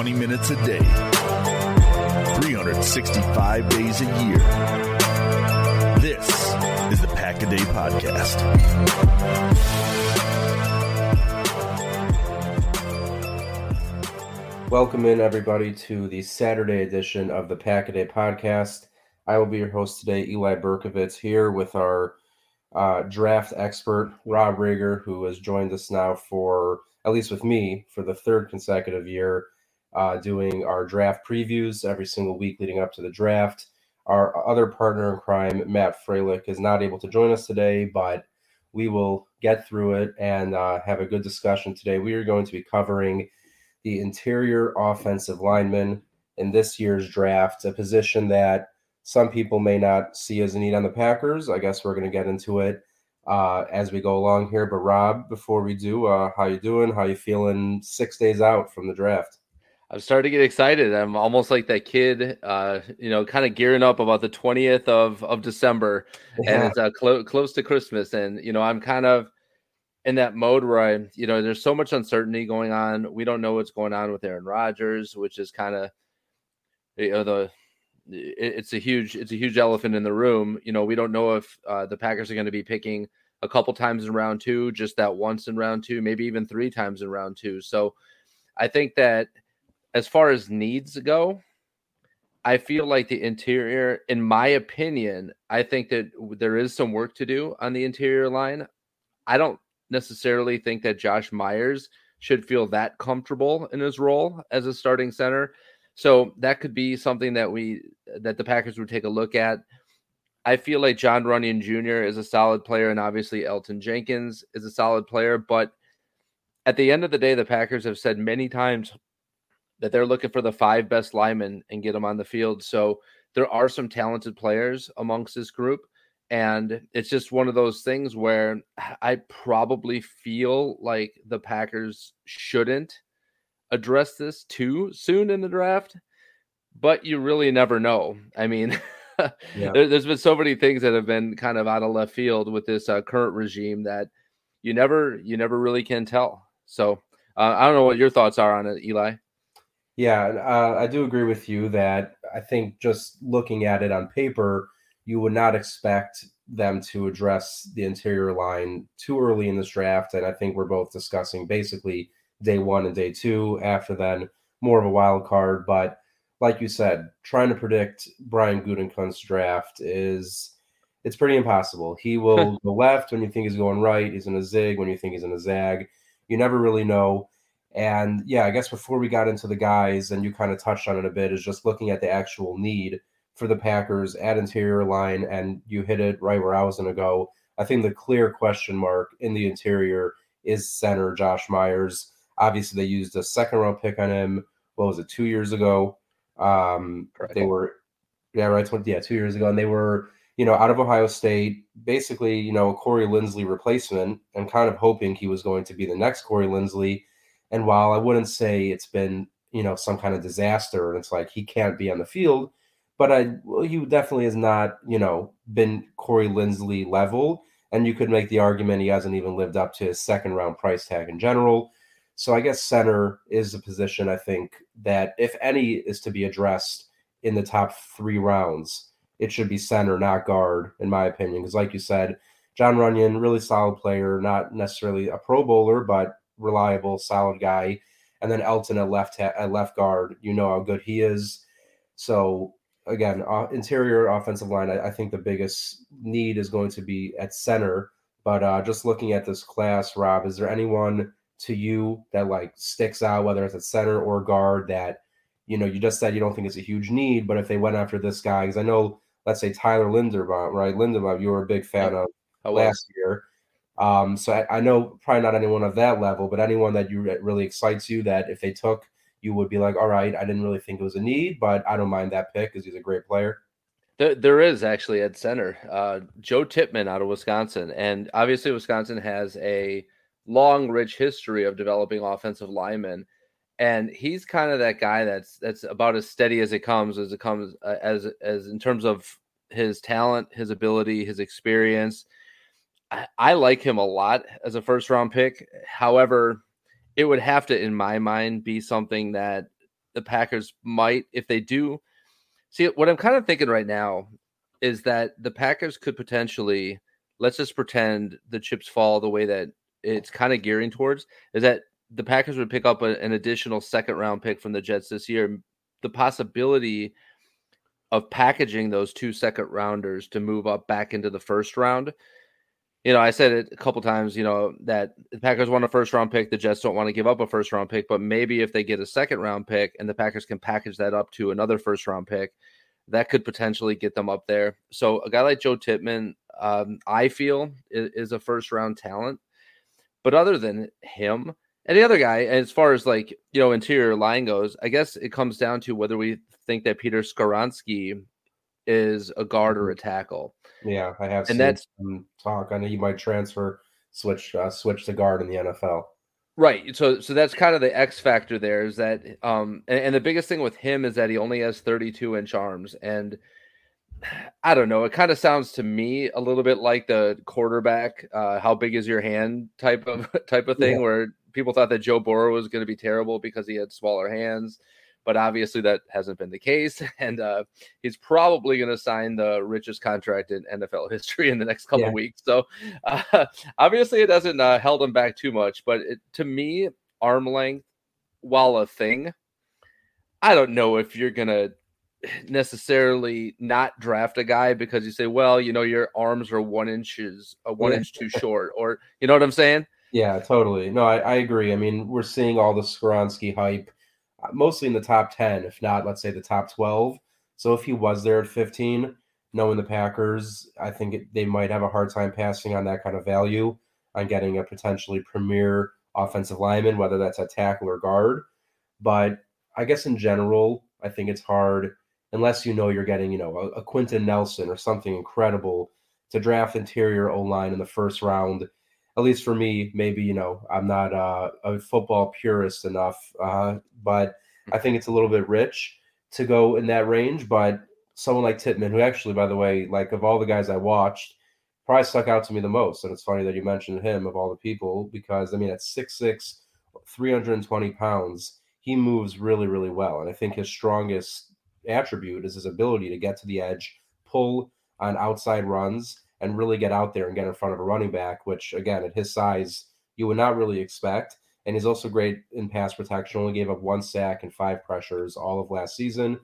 20 minutes a day, 365 days a year. This is the Pack a Day Podcast. Welcome in, everybody, to the Saturday edition of the Pack a Day Podcast. I will be your host today, Eli Berkovitz, here with our uh, draft expert, Rob Rigger, who has joined us now for, at least with me, for the third consecutive year uh, doing our draft previews every single week leading up to the draft. Our other partner in crime, Matt Freilich, is not able to join us today, but we will get through it and uh, have a good discussion today. We are going to be covering the interior offensive lineman in this year's draft, a position that some people may not see as a need on the Packers. I guess we're going to get into it uh, as we go along here. But Rob, before we do, uh, how you doing? How you feeling? Six days out from the draft. I'm starting to get excited. I'm almost like that kid, uh, you know, kind of gearing up about the 20th of, of December yeah. and it's uh, clo- close to Christmas. And, you know, I'm kind of in that mode where I, you know, there's so much uncertainty going on. We don't know what's going on with Aaron Rodgers, which is kind of, you know, the, it's a huge, it's a huge elephant in the room. You know, we don't know if uh, the Packers are going to be picking a couple times in round two, just that once in round two, maybe even three times in round two. So I think that, as far as needs go, I feel like the interior, in my opinion, I think that there is some work to do on the interior line. I don't necessarily think that Josh Myers should feel that comfortable in his role as a starting center. So that could be something that we that the Packers would take a look at. I feel like John Runyan Jr. is a solid player, and obviously Elgton Jenkins is a solid player. But at the end of the day, the Packers have said many times that they're looking for the five best linemen and get them on the field. So there are some talented players amongst this group. And it's just one of those things where I probably feel like the Packers shouldn't address this too soon in the draft, but you really never know. I mean, yeah. there, has been so many things that have been kind of out of left field with this uh, current regime that you never you never really can tell. So uh, I don't know what your thoughts are on it, Eli. Yeah, uh, I do agree with you that I think just looking at it on paper, you would not expect them to address the interior line too early in this draft. And I think we're both discussing basically day one and day two. After then, more of a wild card. But like you said, trying to predict Brian Gutekunst's draft is it's pretty impossible. He will go left when you think he's going right. He's in a zig when you think he's in a zag. You never really know. And yeah, I guess before we got into the guys, and you kind of touched on it a bit, is just looking at the actual need for the Packers at interior line, and you hit it right where I was going to go. I think the clear question mark in the interior is center Josh Myers. Obviously, they used a second round pick on him what was it, two years ago. Um, they were, yeah, right, 20, yeah, two years ago, and they were, you know, out of Ohio State, basically, you know, a Corey Linsley replacement, and kind of hoping he was going to be the next Corey Linsley. And while I wouldn't say it's been, you know, some kind of disaster, and it's like he can't be on the field, but I, well, he definitely has not, you know, been Corey Linsley level. And you could make the argument he hasn't even lived up to his second round price tag in general. So I guess center is a position I think that if any is to be addressed in the top three rounds, it should be center, not guard, in my opinion. Because like you said, John Runyan, really solid player, not necessarily a Pro Bowler, but reliable, solid guy. And then Elgton at left at left guard, you know how good he is. So again, uh, interior offensive line, I, I, think the biggest need is going to be at center. But uh, just looking at this class, Rob, is there anyone to you that like sticks out, whether it's at center or guard, that you know you just said you don't think it's a huge need, but if they went after this guy, because I know, let's say Tyler Linderbaum, right? Linderbaum, you were a big fan of last year. Um, so I, I, know probably not anyone of that level, but anyone that you really excites you that if they took you would be like, all right, I didn't really think it was a need, but I don't mind that pick because he's a great player. There, there is actually at center, uh, Joe Tippmann out of Wisconsin, and obviously Wisconsin has a long, rich history of developing offensive linemen, and he's kind of that guy that's that's about as steady as it comes, as it comes uh, as as in terms of his talent, his ability, his experience. I, I like him a lot as a first round pick. However, it would have to, in my mind, be something that the Packers might, if they do. See, what I'm kind of thinking right now is that the Packers could potentially, let's just pretend the chips fall the way that it's kind of gearing towards, is that the Packers would pick up a, an additional second round pick from the Jets this year. The possibility of packaging those two second rounders to move up back into the first round you know, I said it a couple times, you know, that the Packers want a first round pick. The Jets don't want to give up a first round pick, but maybe if they get a second round pick and the Packers can package that up to another first round pick, that could potentially get them up there. So a guy like Joe Tippmann, um, I feel is, is, a first round talent. But other than him, any other guy, as far as like, you know, interior line goes, I guess it comes down to whether we think that Peter Skoronski is a guard or a mm-hmm. tackle. Yeah, I have. And that's talk. I know you might transfer, switch, uh, switch to guard in the NFL. Right. So, so that's kind of the X factor there. Is that, um, and, and the biggest thing with him is that he only has 32 inch arms, and I don't know. It kind of sounds to me a little bit like the quarterback, uh, how big is your hand type of type of thing, yeah. where people thought that Joe Burrow was going to be terrible because he had smaller hands but obviously that hasn't been the case. And uh, he's probably going to sign the richest contract in NFL history in the next couple yeah. weeks. So uh, obviously it hasn't uh, held him back too much. But it, to me, arm length, while a thing, I don't know if you're going to necessarily not draft a guy because you say, well, you know, your arms are one inches, a one yeah. inch too short, or you know what I'm saying? Yeah, totally. No, I, I agree. I mean, we're seeing all the Skoronski hype mostly in the top 10, if not, let's say the top 12. So if he was there at 15, knowing the Packers, I think it, they might have a hard time passing on that kind of value on getting a potentially premier offensive lineman, whether that's a tackle or guard. But I guess in general, I think it's hard unless you know you're getting, you know, a, a Quenton Nelson or something incredible to draft interior O line in the first round at least for me, maybe you know I'm not uh, a football purist enough, uh, but I think it's a little bit rich to go in that range. But someone like Tippmann, who actually, by the way, like of all the guys I watched, probably stuck out to me the most. And it's funny that you mentioned him of all the people because I mean, at 6'6", 320 pounds, he moves really, really well. And I think his strongest attribute is his ability to get to the edge, pull on outside runs, and really get out there and get in front of a running back, which again at his size you would not really expect. And he's also great in pass protection. Only gave up one sack and five pressures all of last season.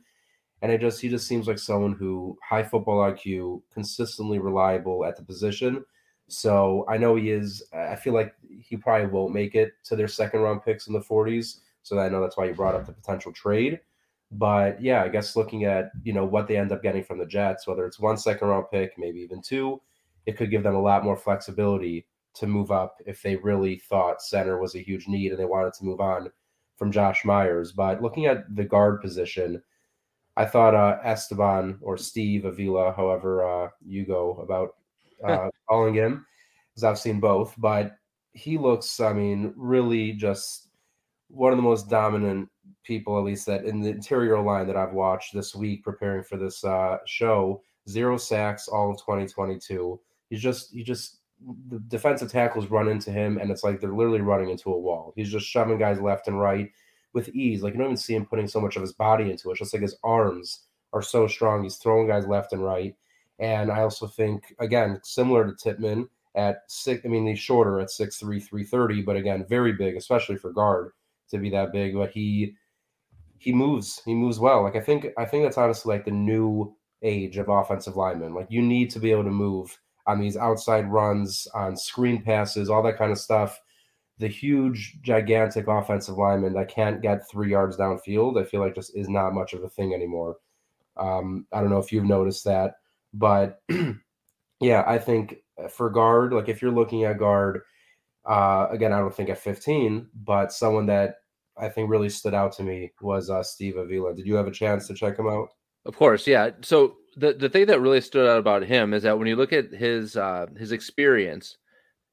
And it just he just seems like someone who high football IQ, consistently reliable at the position. So I know he is. I feel like he probably won't make it to their second round picks in the 40s. So I know that's why you brought up the potential trade. But yeah, I guess looking at you know what they end up getting from the Jets, whether it's one second round pick, maybe even two, it could give them a lot more flexibility to move up if they really thought center was a huge need and they wanted to move on from Josh Myers. But looking at the guard position, I thought uh, Esteban or Steve Avila, however uh, you go about uh, calling him, because I've seen both, but he looks, I mean, really just one of the most dominant people, at least that in the interior line that I've watched this week preparing for this uh, show. Zero sacks all of 2022. He's just, he just, the defensive tackles run into him, and it's like they're literally running into a wall. He's just shoving guys left and right with ease. Like you don't even see him putting so much of his body into it. It's just like his arms are so strong. He's throwing guys left and right. And I also think, again, similar to Tippmann at six, I mean, he's shorter at 6'3, 330, but again, very big, especially for guard to be that big. But he he moves, he moves well. Like I think I think that's honestly like the new age of offensive linemen. Like you need to be able to move on these outside runs, on screen passes, all that kind of stuff the huge, gigantic offensive lineman that can't get three yards downfield, I feel like just is not much of a thing anymore. Um, I don't know if you've noticed that, but yeah, I think for guard, like if you're looking at guard, uh, again, I don't think at 15, but someone that I think really stood out to me was uh, Steve Avila. Did you have a chance to check him out? Of course, yeah. So the the thing that really stood out about him is that when you look at his uh, his experience,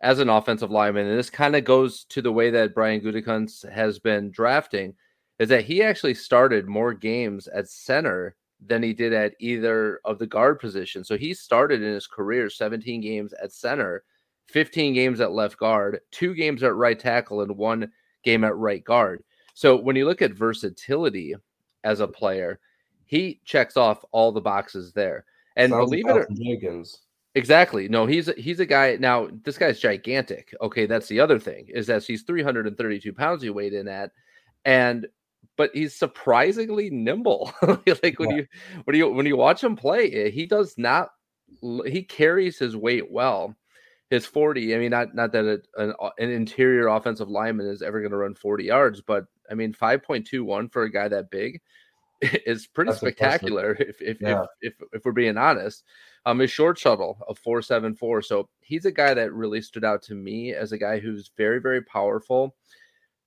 as an offensive lineman, and this kind of goes to the way that Brian Gutekunst has been drafting, is that he actually started more games at center than he did at either of the guard positions. So he started in his career 17 games at center, 15 games at left guard, two games at right tackle, and one game at right guard. So when you look at versatility as a player, he checks off all the boxes there. And Sounds believe it or Jenkins. Exactly. No, he's he's a guy. Now this guy's gigantic. Okay, that's the other thing is that he's 332 pounds. He weighed in at, and but he's surprisingly nimble. like when yeah. you when you when you watch him play, he does not. He carries his weight well. His 40. I mean, not not that a, an, an interior offensive lineman is ever going to run 40 yards, but I mean, 5.21 for a guy that big is pretty That's spectacular. If if, yeah. if, if if we're being honest, um, his short shuttle of four seven four. So he's a guy that really stood out to me as a guy who's very very powerful,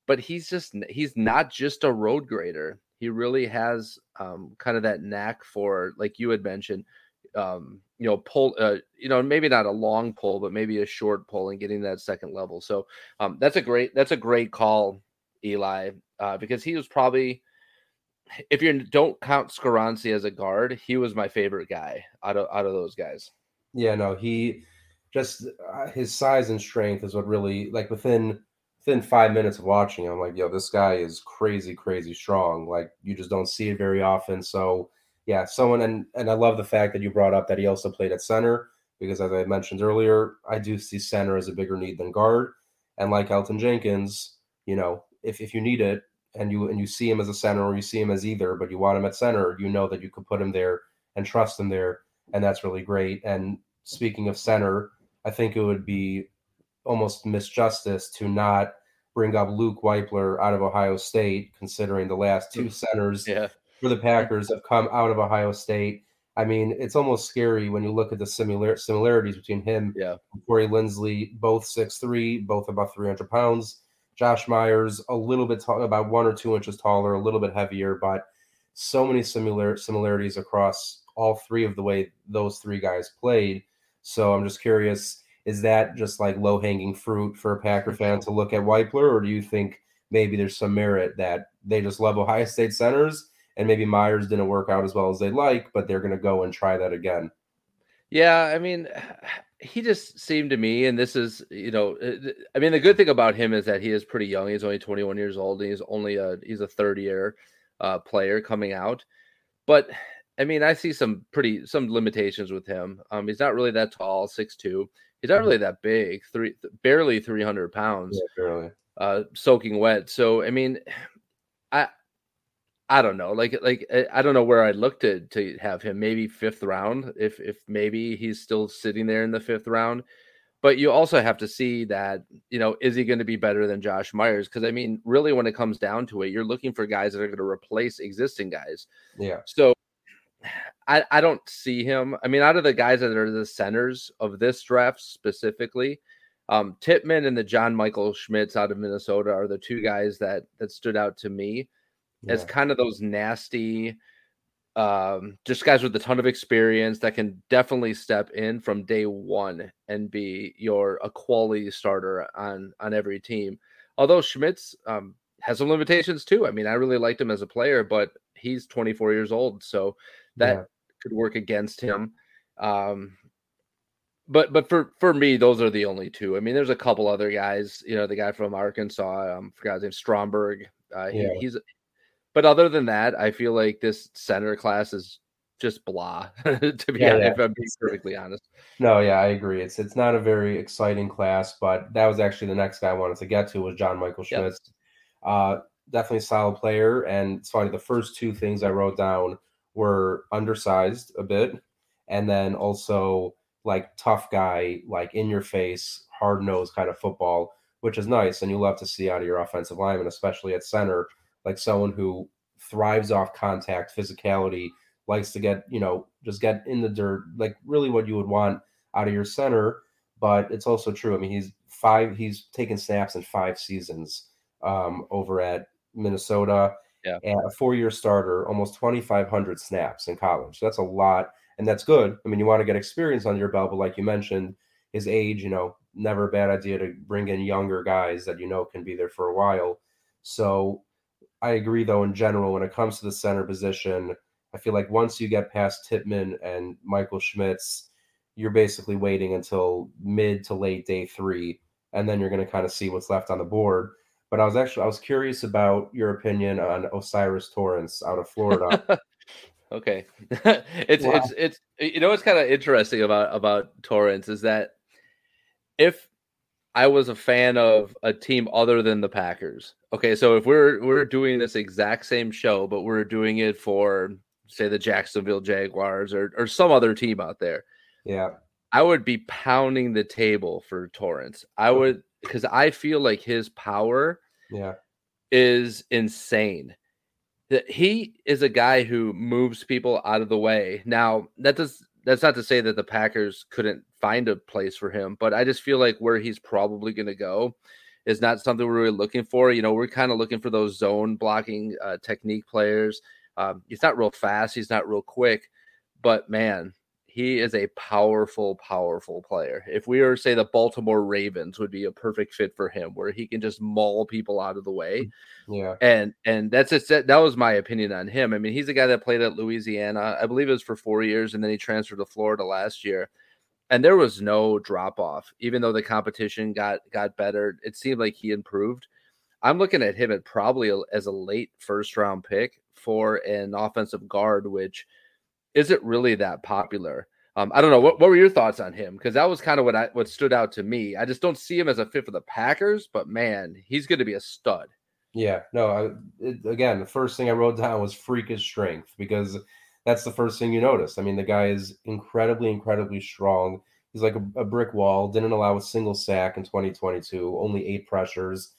but he's just he's not just a road grader. He really has um, kind of that knack for, like you had mentioned, um, you know, pull, uh, you know, maybe not a long pull, but maybe a short pull and getting that second level. So um, that's a great that's a great call, Eli, uh, because he was probably if you don't count Skoronski as a guard, he was my favorite guy out of out of those guys. Yeah, no, he just uh, his size and strength is what really like within within five minutes of watching I'm like, yo, this guy is crazy, crazy strong. Like you just don't see it very often. So yeah, someone and and I love the fact that you brought up that he also played at center because as I mentioned earlier, I do see center as a bigger need than guard. And like Elgton Jenkins, you know, if if you need it, and you and you see him as a center or you see him as either, but you want him at center, you know that you could put him there and trust him there, and that's really great. And speaking of center, I think it would be almost misjustice to not bring up Luke Wypler out of Ohio State, considering the last two mm. centers yeah. For the Packers have come out of Ohio State. I mean, it's almost scary when you look at the similar similarities between him yeah. and Corey Linsley, both six three, both about 300 pounds. Josh Myers a little bit tall, about one or two inches taller, a little bit heavier, but so many similar similarities across all three of the way those three guys played. So I'm just curious, is that just like low hanging fruit for a Packer fan to look at Wypler, or do you think maybe there's some merit that they just love Ohio State centers and maybe Myers didn't work out as well as they like, but they're going to go and try that again? Yeah, I mean, he just seemed to me, and this is, you know, uh, I mean, the good thing about him is that he is pretty young. He's only 21 years old, and he's only a he's a third year uh, player coming out. But I mean, I see some pretty some limitations with him. Um, he's not really that tall, six two. He's not really that big, three barely 300 pounds, yeah, barely. Uh, soaking wet. So I mean, I don't know. Like like eh, I don't know where I'd look to to have him. Maybe fifth round, if if maybe he's still sitting there in the fifth round. But you also have to see that you know is he going to be better than Josh Myers? Because I mean, really, when it comes down to it, you're looking for guys that are going to replace existing guys. Yeah. So I I don't see him. I mean, out of the guys that are the centers of this draft specifically, Um, Tippmann and the John Michael Schmitz out of Minnesota are the two guys that that stood out to me yeah. as kind of those nasty, um, just guys with a ton of experience that can definitely step in from day one and be your a quality starter on on every team. Although Schmitz um, has some limitations too. I mean, I really liked him as a player, but he's 24 years old, so that yeah. could work against him. Um, but but for for me, those are the only two. I mean, there's a couple other guys. You know, the guy from Arkansas, um, forgot his name, Stromberg. Uh, he, yeah. he's, but other than that, I feel like this center class is just blah. to be yeah, honest, yeah. if I'm being perfectly honest. No, yeah, I agree. It's it's not a very exciting class, but that was actually the next guy I wanted to get to was John Michael Schmitz. Yep. Uh, definitely a solid player, and it's funny. The first two things I wrote down were undersized a bit, and then also like tough guy, like in your face, hard nosed kind of football, which is nice. And you love to see out of your offensive lineman, especially at center, like someone who thrives off contact, physicality, likes to get, you know, just get in the dirt, like really what you would want out of your center. But it's also true. I mean, he's five, he's taken snaps in five seasons um, over at Minnesota. Yeah. A four year starter, almost 2,500 snaps in college. So that's a lot and that's good. I mean, you want to get experience under your belt, but like you mentioned, his age, you know, never a bad idea to bring in younger guys that you know can be there for a while. So I agree, though, in general, when it comes to the center position, I feel like once you get past Tippmann and Michael Schmitz, you're basically waiting until mid to late day three, and then you're going to kind of see what's left on the board. But I was actually I was curious about your opinion on O'Cyrus Torrence out of Florida. Okay, it's wow. it's it's you know what's kind of interesting about about Torrence is that if I was a fan of a team other than the Packers, okay, so if we're we're doing this exact same show, but we're doing it for say the Jacksonville Jaguars or or some other team out there, yeah, I would be pounding the table for Torrence. I would because I feel like his power, yeah, is insane. That he is a guy who moves people out of the way. Now, that does that's not to say that the Packers couldn't find a place for him, but I just feel like where he's probably going to go is not something we're really looking for. You know, we're kind of looking for those zone blocking uh, technique players. Um, he's not real fast, he's not real quick, but man, he is a powerful, powerful player. If we were to say the Baltimore Ravens would be a perfect fit for him, where he can just maul people out of the way. Mm, yeah, and and that's just that, that was my opinion on him. I mean, he's a guy that played at Louisiana, I believe it was for four years, and then he transferred to Florida last year. And there was no drop off, even though the competition got got better. It seemed like he improved. I'm looking at him at probably as a late first round pick for an offensive guard, which isn't really that popular. Um, I don't know what, what were your thoughts on him because that was kind of what I what stood out to me. I just don't see him as a fit for the Packers, but man, he's going to be a stud. Yeah, no. I, it, again, the first thing I wrote down was freakish strength because that's the first thing you notice. I mean, the guy is incredibly, incredibly strong. He's like a, a brick wall. Didn't allow a single sack in 2022. Only eight pressures.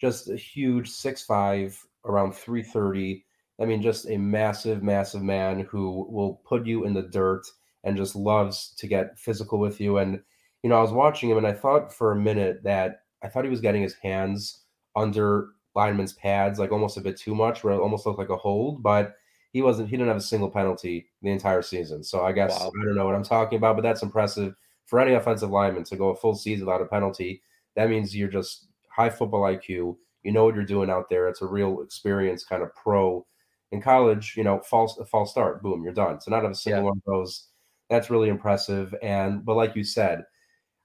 Just a huge six five, around 330 I mean, just a massive, massive man who will put you in the dirt and just loves to get physical with you. And, you know, I was watching him and I thought for a minute that I thought he was getting his hands under lineman's pads, like almost a bit too much, where it almost looked like a hold, but he wasn't, he didn't have a single penalty the entire season. So I guess wow. I don't know what I'm talking about, but that's impressive for any offensive lineman to go a full season without a penalty. That means you're just high football IQ. You know what you're doing out there. It's a real experience kind of pro in college, you know, false false start, boom, you're done. So not have a single yeah. one of those. That's really impressive. And but like you said,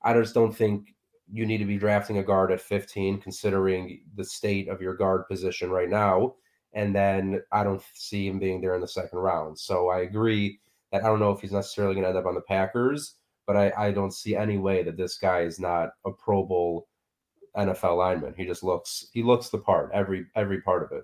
I just don't think you need to be drafting a guard at 15, considering the state of your guard position right now. And then I don't see him being there in the second round. So I agree that I don't know if he's necessarily going to end up on the Packers, but I, I don't see any way that this guy is not a Pro Bowl NFL lineman. He just looks he looks the part every every part of it.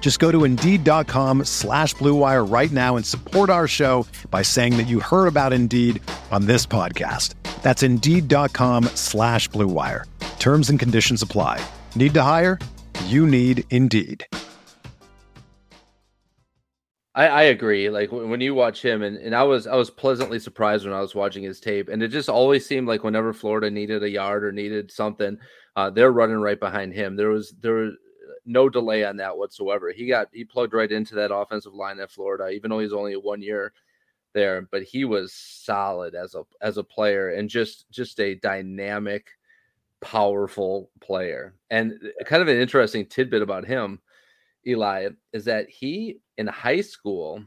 Just go to Indeed.com slash BlueWire right now and support our show by saying that you heard about Indeed on this podcast. That's Indeed.com slash BlueWire. Terms and conditions apply. Need to hire? You need Indeed. I, I agree. Like when you watch him, and, and I was I was pleasantly surprised when I was watching his tape, and it just always seemed like whenever Florida needed a yard or needed something, uh, they're running right behind him. There was there was no delay on that whatsoever. He got he plugged right into that offensive line at Florida, even though he's only one year there, but he was solid as a as a player and just just a dynamic, powerful player. And kind of an interesting tidbit about him, Eli, is that he in high school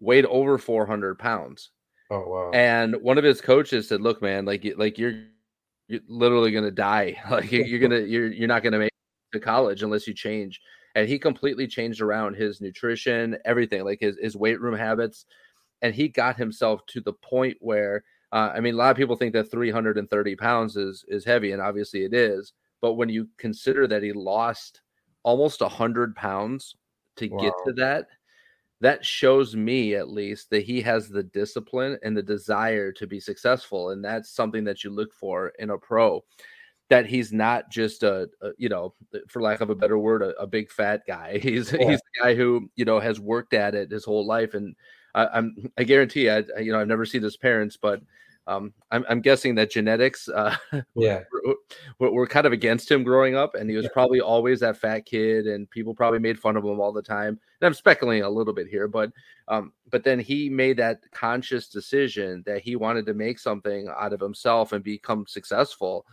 weighed over 400 pounds. Oh wow! And one of his coaches said, "Look, man, like like you're you're literally gonna die. Like you're gonna you're you're not gonna make to college unless you change." And he completely changed around his nutrition, everything, like his his weight room habits, and he got himself to the point where. Uh, I mean, a lot of people think that 330 pounds is is heavy, and obviously it is. But when you consider that he lost almost 100 pounds to wow. get to that that shows me at least that he has the discipline and the desire to be successful and that's something that you look for in a pro that he's not just a, a you know for lack of a better word a, a big fat guy he's yeah. he's the guy who you know has worked at it his whole life and I, am i guarantee i you know i've never seen his parents but um, I'm, I'm, guessing that genetics, uh, yeah, were, were, kind of against him growing up, and he was yeah. probably always that fat kid, and people probably made fun of him all the time. And I'm speculating a little bit here, but um, but then he made that conscious decision that he wanted to make something out of himself and become successful,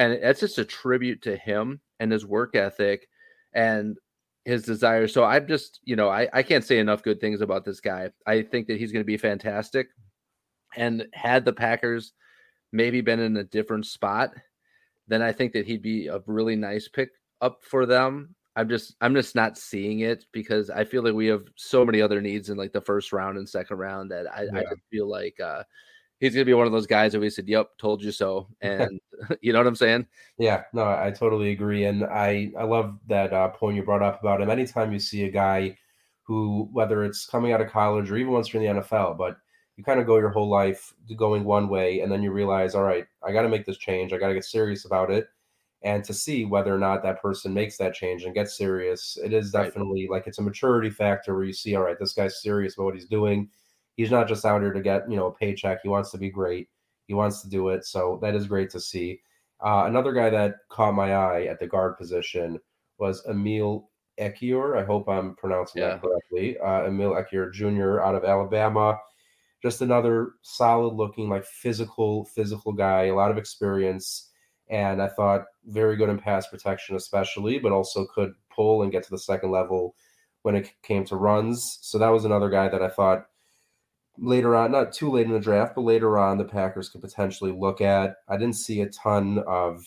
and that's just a tribute to him and his work ethic and his desire. So I'm just, you know, I, I can't say enough good things about this guy. I think that he's going to be fantastic. And had the Packers maybe been in a different spot, then I think that he'd be a really nice pick up for them. I'm just I'm just not seeing it because I feel like we have so many other needs in like the first round and second round that I, yeah. I just feel like uh he's gonna be one of those guys that we said, Yep, told you so. And you know what I'm saying? Yeah, no, I totally agree. And I I love that uh, point you brought up about him. Anytime you see a guy who, whether it's coming out of college or even once you're in the NFL, but you kind of go your whole life going one way and then you realize all right i got to make this change i got to get serious about it and to see whether or not that person makes that change and gets serious it is definitely right. like it's a maturity factor where you see all right this guy's serious about what he's doing he's not just out here to get you know a paycheck he wants to be great he wants to do it so that is great to see uh, another guy that caught my eye at the guard position was emil ekiyor i hope i'm pronouncing yeah. that correctly uh, emil ekiyor jr out of alabama just another solid looking, like physical, physical guy, a lot of experience. And I thought very good in pass protection, especially, but also could pull and get to the second level when it came to runs. So that was another guy that I thought later on, not too late in the draft, but later on, the Packers could potentially look at. I didn't see a ton of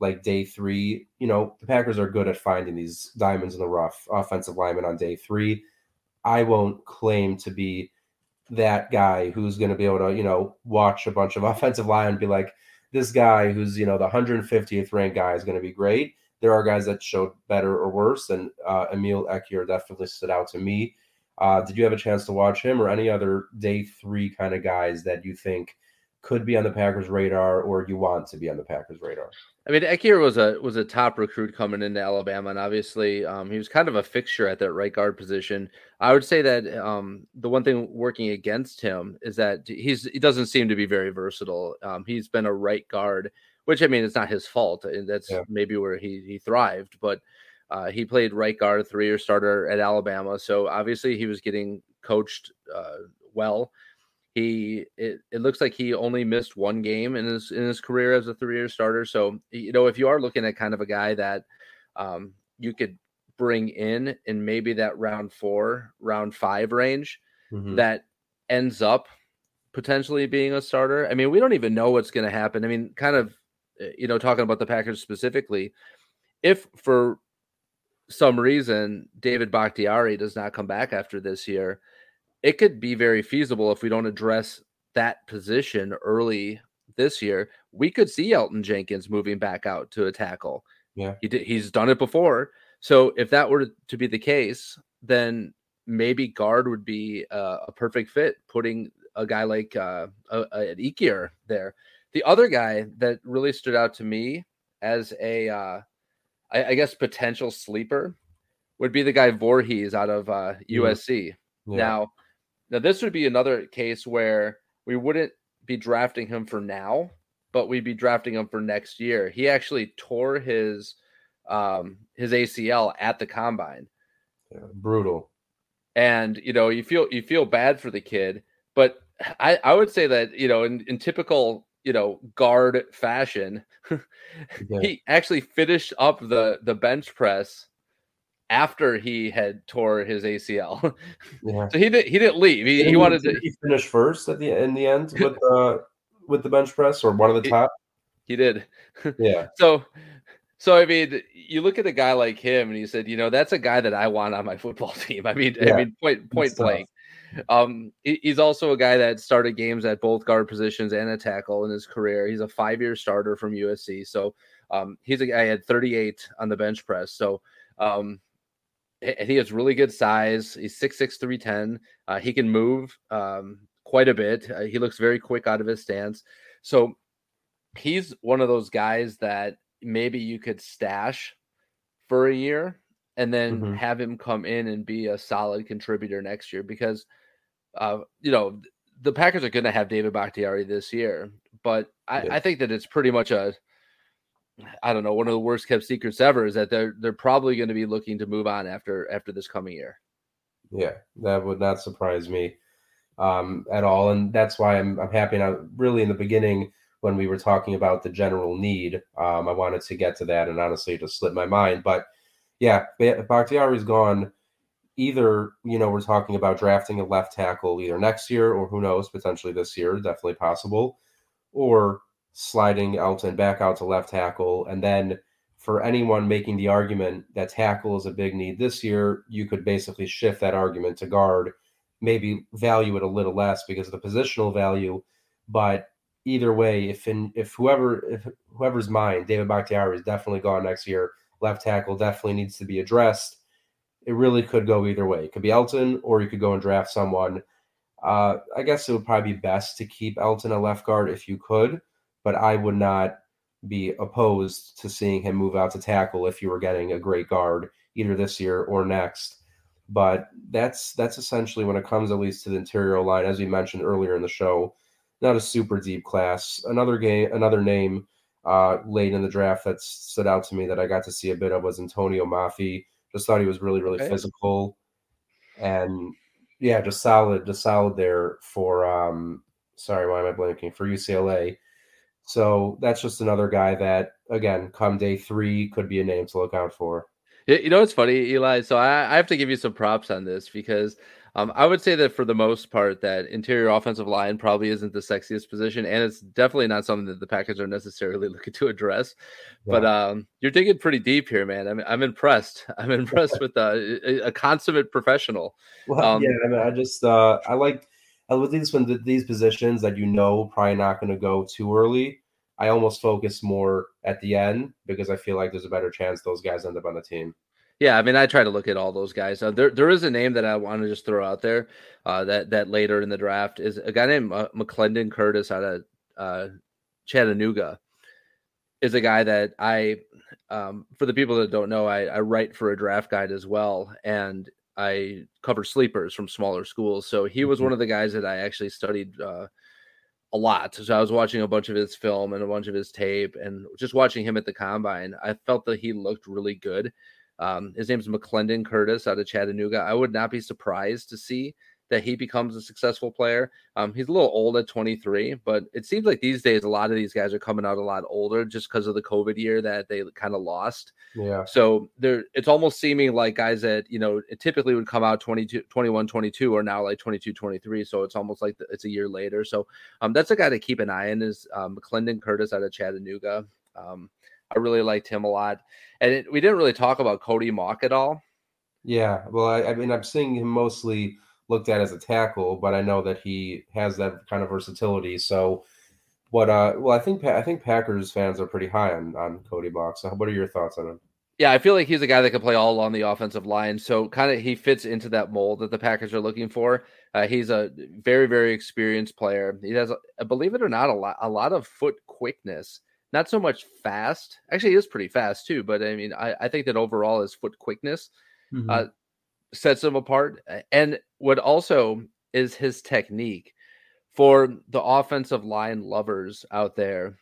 like day three. You know, the Packers are good at finding these diamonds in the rough offensive linemen on day three. I won't claim to be that guy who's going to be able to, you know, watch a bunch of offensive line and be like, this guy who's, you know, the 150th ranked guy is going to be great. There are guys that showed better or worse, and uh, Emil Ekiyor definitely stood out to me. Uh, did you have a chance to watch him or any other day three kind of guys that you think could be on the Packers radar or you want to be on the Packers radar? I mean, Ekiyor was a was a top recruit coming into Alabama, and obviously um, he was kind of a fixture at that right guard position. I would say that um, the one thing working against him is that he's he doesn't seem to be very versatile. Um, he's been a right guard, which I mean, it's not his fault, and that's yeah. maybe where he he thrived. But uh, he played right guard, three year starter at Alabama, so obviously he was getting coached uh, well. He it, it looks like he only missed one game in his in his career as a three year starter. So you know if you are looking at kind of a guy that um, you could bring in in maybe that round four, round five range Mhm. that ends up potentially being a starter. I mean, we don't even know what's going to happen. I mean, kind of, uh, you know, talking about the Packers specifically, if for some reason David Bakhtiari does not come back after this year, it could be very feasible if we don't address that position early this year. We could see Elgton Jenkins moving back out to a tackle. Yeah. He did, he's done it before. So if that were to be the case, then maybe guard would be uh, a perfect fit, putting a guy like uh, uh, an Ekiyor there. The other guy that really stood out to me as a, uh, I, I guess, potential sleeper would be the guy Vorhees out of uh, USC. Yeah. Now, now this would be another case where we wouldn't be drafting him for now, but we'd be drafting him for next year. He actually tore his um his ACL at the combine. Yeah, brutal. And you know, you feel you feel bad for the kid, but I I would say that, you know, in in typical, you know, guard fashion, Yeah. he actually finished up the the bench press after he had tore his ACL. Yeah. so he did he didn't leave. He, he Didn't wanted did to he finish first at the in the end with the with the bench press or one of the He- top. he did. Yeah, So, so I mean, you look at a guy like him, and he said, you know, that's a guy that I want on my football team. I mean, I mean, point point blank. Um, he's also a guy that started games at both guard positions and a tackle in his career. He's a five year starter from USC. So, um, he's a guy had 38 on the bench press. So, um, he has really good size. He's 6'6", 310. Uh, he can move um, quite a bit. Uh, he looks very quick out of his stance. So he's one of those guys that maybe you could stash for a year and then Mhm. have him come in and be a solid contributor next year because uh, you know the Packers are going to have David Bakhtiari this year, but I, Yeah. I think that it's pretty much a I don't know one of the worst kept secrets ever is that they're they're probably going to be looking to move on after after this coming year. yeah, that would not surprise me um, at all, and that's why I'm I'm happy. Now, really, in the beginning when we were talking about the general need, um, I wanted to get to that, and honestly, it just slipped my mind. But yeah, Ba- Bakhtiari's gone. Either you know we're talking about drafting a left tackle either next year or who knows potentially this year, definitely possible, or sliding Elgton back out to left tackle, and then for anyone making the argument that tackle is a big need this year, you could basically shift that argument to guard, maybe value it a little less because of the positional value, but either way, if in if whoever if whoever's mind, David Bakhtiari is definitely gone next year. Left tackle definitely needs to be addressed. It really could go either way. It could be Elgton, or you could go and draft someone. Uh, I guess it would probably be best to keep Elgton a left guard if you could, but I would not be opposed to seeing him move out to tackle if you were getting a great guard either this year or next. But that's that's essentially when it comes at least to the interior line, as we mentioned earlier in the show, not a super deep class. Another game, another name uh, late in the draft that stood out to me that I got to see a bit of was Antonio Mafi. Just thought he was really, really Okay. physical, and yeah, just solid, just solid there for. um Sorry, why am I blanking for UCLA? So that's just another guy that, again, come day three, could be a name to look out for. Y- You know what's funny, Eli? So I, I have to give you some props on this because um, I would say that for the most part, that interior offensive line probably isn't the sexiest position, and it's definitely not something that the Packers are necessarily looking to address. But um, you're digging pretty deep here, man. I'm I'm impressed. I'm impressed with uh, a, a consummate professional. Well, Um, yeah, I mean, I just uh, I like I with these when these positions that you know probably not going to go too early. I almost focus more at the end because I feel like there's a better chance those guys end up on the team. Yeah, I mean, I try to look at all those guys. Uh, there, there is a name that I want to just throw out there. Uh, that that later in the draft is a guy named uh, McClendon Curtis out of uh, Chattanooga. Is a guy that I, um, for the people that don't know, I, I write for a draft guide as well, and I cover sleepers from smaller schools. So he was Mhm. one of the guys that I actually studied uh, a lot. So I was watching a bunch of his film and a bunch of his tape, and just watching him at the combine, I felt that he looked really good. Um, his name's McClendon Curtis out of Chattanooga. I would not be surprised to see that he becomes a successful player. Um, he's a little old at 23, but it seems like these days a lot of these guys are coming out a lot older just because of the COVID year that they kind of lost. Yeah. So there, it's almost seeming like guys that you know typically would come out 22, 21, 22 are now like 22, 23. So it's almost like it's a year later. So um, that's a guy to keep an eye on is um, Clendon Curtis out of Chattanooga. Um, I really liked him a lot, and it, we didn't really talk about Cody Mauch at all. Yeah, well, I, I mean, I'm seeing him mostly looked at as a tackle, but I know that he has that kind of versatility. So, what? Uh, well, I think I think Packers fans are pretty high on on Cody Mauch. So, what are your thoughts on him? Yeah, I feel like he's a guy that can play all along the offensive line. So, kind of, he fits into that mold that the Packers are looking for. Uh, he's a very, very experienced player. He has, believe it or not, a lot, a lot of foot quickness. Not so much fast. Actually, he is pretty fast too. But I mean, I, I think that overall his foot quickness mm-hmm. uh, sets him apart. And what also is his technique for the offensive line lovers out there.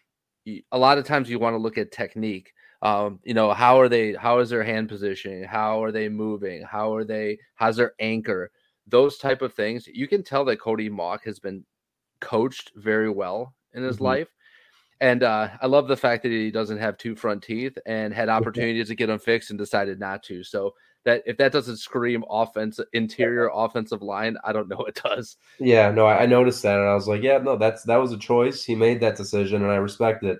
A lot of times you want to look at technique. Um, you know, how are they? How is their hand positioning? How are they moving? How are they? How's their anchor? Those type of things. You can tell that Cody Mauch has been coached very well in his mm-hmm. life. And uh, I love the fact that he doesn't have two front teeth and had opportunities to get them fixed and decided not to. So that if that doesn't scream offense interior offensive line, I don't know what does. Yeah, no, I noticed that and I was like, yeah, no, that's that was a choice. He made that decision and I respect it.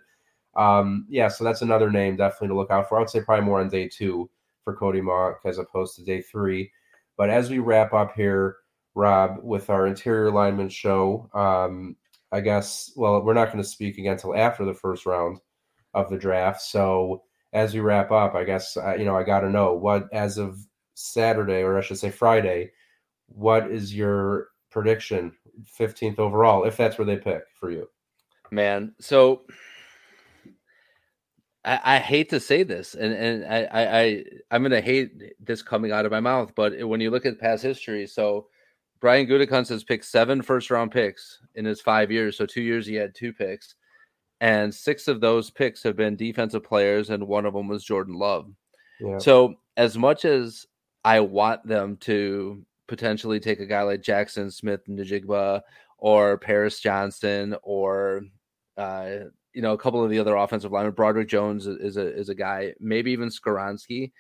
Um, yeah, so that's another name definitely to look out for. I would say probably more on day two for Cody Mauch as opposed to day three. But as we wrap up here, Rob, with our interior lineman show, um, I guess, well, we're not going to speak again until after the first round of the draft. So as we wrap up, I guess uh, you know I got to know what as of Saturday, or I should say Friday, what is your prediction? Fifteenth overall, if that's where they pick for you. Man, so I, I, hate to say this, and and I I I'm gonna hate this coming out of my mouth, but when you look at past history, so Brian Gutekunst has picked seven first round picks in his five years. So two years he had two picks and six of those picks have been defensive players, and one of them was Jordan Love. Yeah. So, as much as I want them to potentially take a guy like Jaxon Smith-Njigba or Paris Johnson or uh, you know a couple of the other offensive linemen, Broderick Jones is a is a guy, maybe even Skoronski.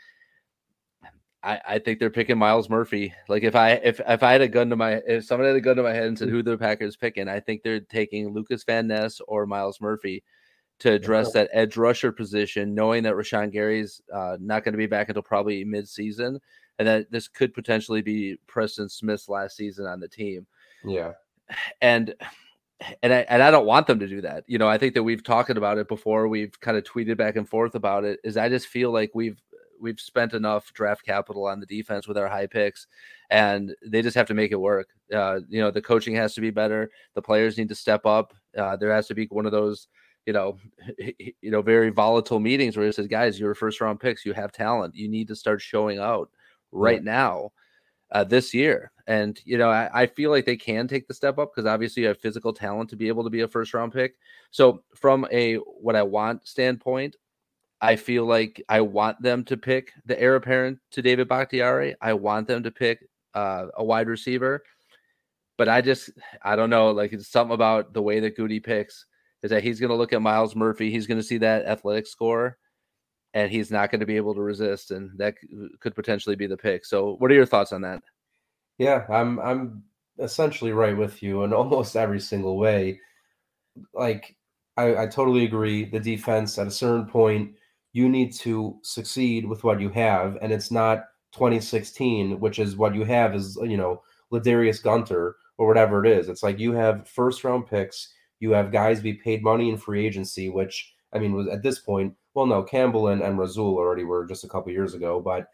I, I think they're picking Myles Murphy. Like if I if if I had a gun to my if somebody had a gun to my head and said who the Packers picking, I think they're taking Lucas Van Ness or Myles Murphy to address that edge rusher position, knowing that Rashan Gary's uh, not going to be back until probably mid-season, and that this could potentially be Preston Smith's last season on the team. Yeah, and and I and I don't want them to do that. You know, I think that we've talked about it before. We've kind of tweeted back and forth about it. Is I just feel like we've we've spent enough draft capital on the defense with our high picks, and they just have to make it work. Uh, you know, the coaching has to be better. The players need to step up. Uh, there has to be one of those, you know, you know, very volatile meetings where it says, "Guys, you're first round picks. You have talent. You need to start showing out right yeah. now." Uh, this year. And, you know, I, I, feel like they can take the step up because obviously you have physical talent to be able to be a first round pick. So, from a what I want standpoint, I feel like I want them to pick the heir apparent to David Bakhtiari. I want them to pick uh, a wide receiver, but I just I don't know. Like it's something about the way that Goody picks is that he's going to look at Myles Murphy. He's going to see that athletic score, and he's not going to be able to resist, and that could potentially be the pick. So, what are your thoughts on that? Yeah, I'm I'm essentially right with you in almost every single way. Like I, I totally agree. The defense at a certain point you need to succeed with what you have, and it's not 2016, which is what you have is you know Ladarius Gunter or whatever it is. It's like you have first round picks, you have guys be paid money in free agency, which I mean was at this point, well, no, Campbell and, and Rasul already were just a couple years ago, but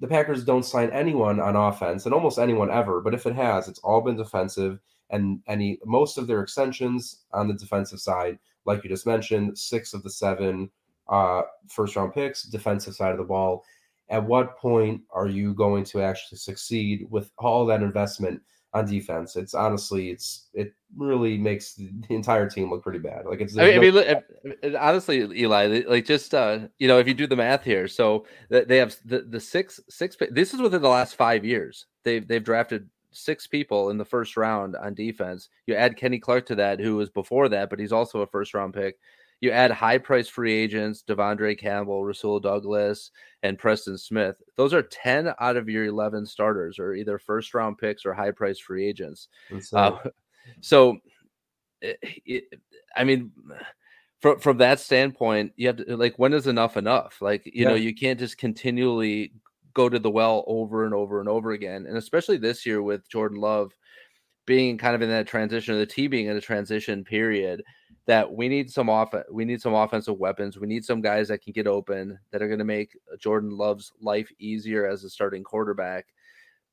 the Packers don't sign anyone on offense and almost anyone ever. But if it has, it's all been defensive and any most of their extensions on the defensive side, like you just mentioned, six of the seven uh, first round picks, defensive side of the ball. At what point are you going to actually succeed with all that investment on defense? It's honestly, it's it really makes the entire team look pretty bad. Like it's. I mean, no- I mean, honestly, Eli, like just uh, you know, if you do the math here, so they have the the six six. This is within the last five years. They've they've drafted six people in the first round on defense. You add Kenny Clark to that, who was before that, but he's also a first round pick. You add high price free agents, De'Vondre Campbell, Rasul Douglas, and Preston Smith. Those are 10 out of your 11 starters, or either first round picks or high price free agents. Uh, so, it, it, I mean, from from that standpoint, you have to like when is enough enough? Like you yeah. know, you can't just continually go to the well over and over and over again. And especially this year with Jordan Love being kind of in that transition, or the T being in a transition period, that we need some off we need some offensive weapons. We need some guys that can get open that are going to make Jordan Love's life easier as a starting quarterback.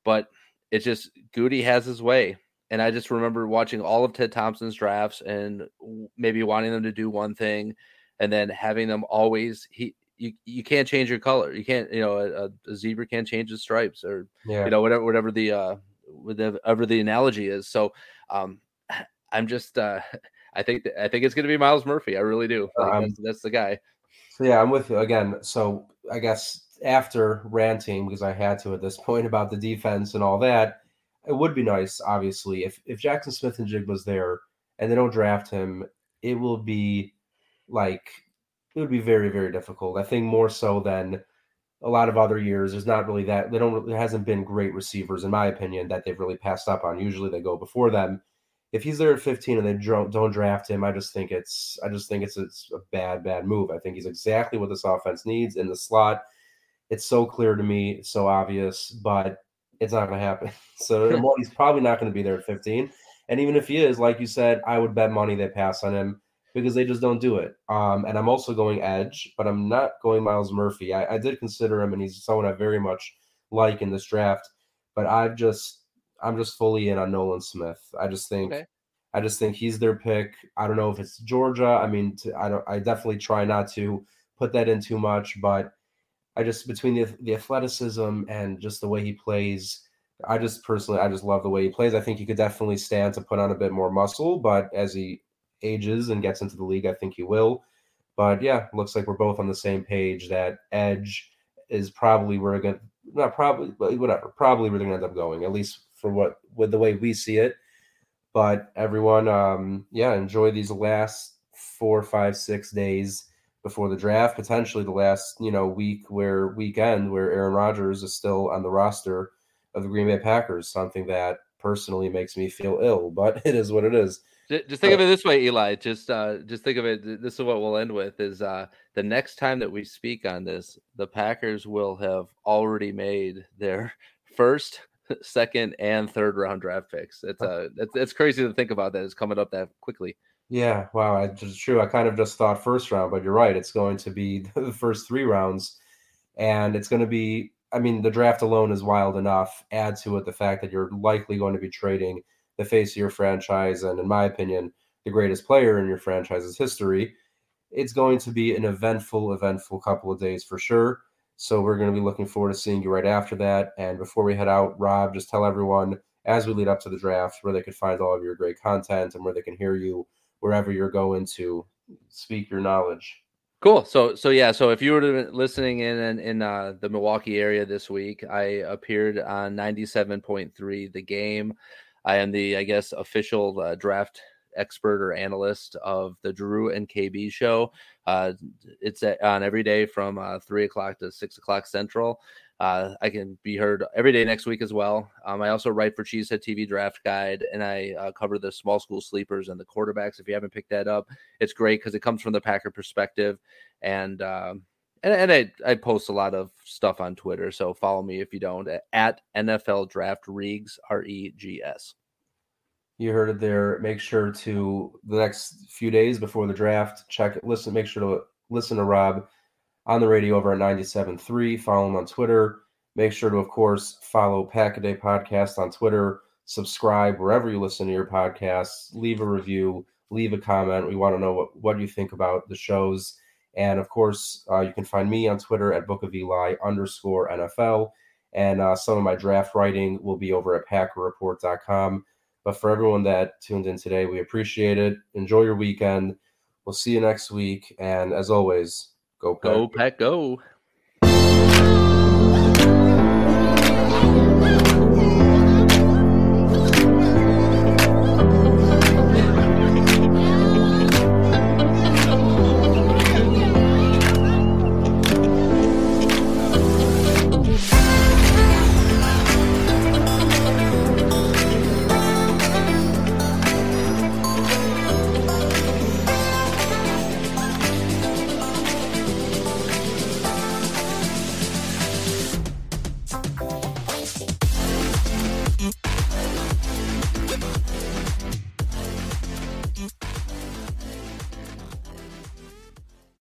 But it's just Goody has his way. And I just remember watching all of Ted Thompson's drafts and maybe wanting them to do one thing and then having them always he you, you can't change your color. You can't, you know, a, a zebra can't change its stripes or yeah. you know whatever whatever the uh whatever the analogy is. So um I'm just uh I think I think it's going to be Myles Murphy. I really do. Um, that's, that's the guy. So yeah, I'm with you again. So I guess after ranting because I had to at this point about the defense and all that, it would be nice, obviously, if if Jaxon Smith-Njigba was there and they don't draft him, it will be like it would be very very difficult. I think more so than a lot of other years. There's not really that they don't there hasn't been great receivers in my opinion that they've really passed up on. Usually they go before them. If he's there at 15 and they don't, don't draft him, I just think it's I just think it's, it's a bad bad move. I think he's exactly what this offense needs in the slot. It's so clear to me, it's so obvious, but it's not going to happen. So he's probably not going to be there at 15. And even if he is, like you said, I would bet money they pass on him because they just don't do it. Um, and I'm also going edge, but I'm not going Myles Murphy. I, I did consider him, and he's someone I very much like in this draft. But I've just, I'm just fully in on Nolan Smith. I just think, okay. I just think he's their pick. I don't know if it's Georgia. I mean, to, I don't. I definitely try not to put that in too much, but I just between the the athleticism and just the way he plays, I just personally I just love the way he plays. I think he could definitely stand to put on a bit more muscle, but as he ages and gets into the league, I think he will. But yeah, looks like we're both on the same page that edge is probably where we're gonna not probably but whatever, probably where they're gonna end up going, at least for what with the way we see it. But everyone, um, yeah, enjoy these last four, five, six days before the draft, potentially the last you know week where weekend where Aaron Rodgers is still on the roster of the Green Bay Packers. Something that personally makes me feel ill, but it is what it is. Just think of it this way, Eli. Just uh, just think of it. This is what we'll end with: is uh, the next time that we speak on this, the Packers will have already made their first, second, and third round draft picks. It's uh, it's, it's crazy to think about that. It's coming up that quickly. Yeah, wow, it's true. I kind of just thought first round, but you're right. It's going to be the first three rounds, and it's going to be. I mean, the draft alone is wild enough. Add to it the fact that you're likely going to be trading the face of your franchise, and in my opinion, the greatest player in your franchise's history. It's going to be an eventful, eventful couple of days for sure. So we're going to be looking forward to seeing you right after that. And before we head out, Rob, just tell everyone as we lead up to the draft where they could find all of your great content and where they can hear you wherever you're going to speak your knowledge. Cool. So so yeah. So if you were listening in in, in uh, the Milwaukee area this week, I appeared on ninety seven point three. The game. I am the I guess official uh, draft expert or analyst of the Drew and KB show. Uh, it's on every day from uh, three o'clock to six o'clock central. Uh, I can be heard every day next week as well. Um, I also write for Cheesehead TV Draft Guide, and I uh, cover the small school sleepers and the quarterbacks. If you haven't picked that up, it's great because it comes from the Packer perspective, and um, and, and I, I post a lot of stuff on Twitter. So follow me if you don't at NFL Draft Regs R E G S. You heard it there. Make sure to the next few days before the draft, check listen. Make sure to listen to Rob on the radio over at 97.3. Follow him on Twitter. Make sure to, of course, follow Pack a Day Podcast on Twitter. Subscribe wherever you listen to your podcasts. Leave a review. Leave a comment. We want to know what, what you think about the shows. And of course, uh, you can find me on Twitter at Book of Eli underscore NFL. And uh, some of my draft writing will be over at PackerReport.com. But for everyone that tuned in today, we appreciate it. Enjoy your weekend. We'll see you next week. And as always, Go Pack. Go Pack, go.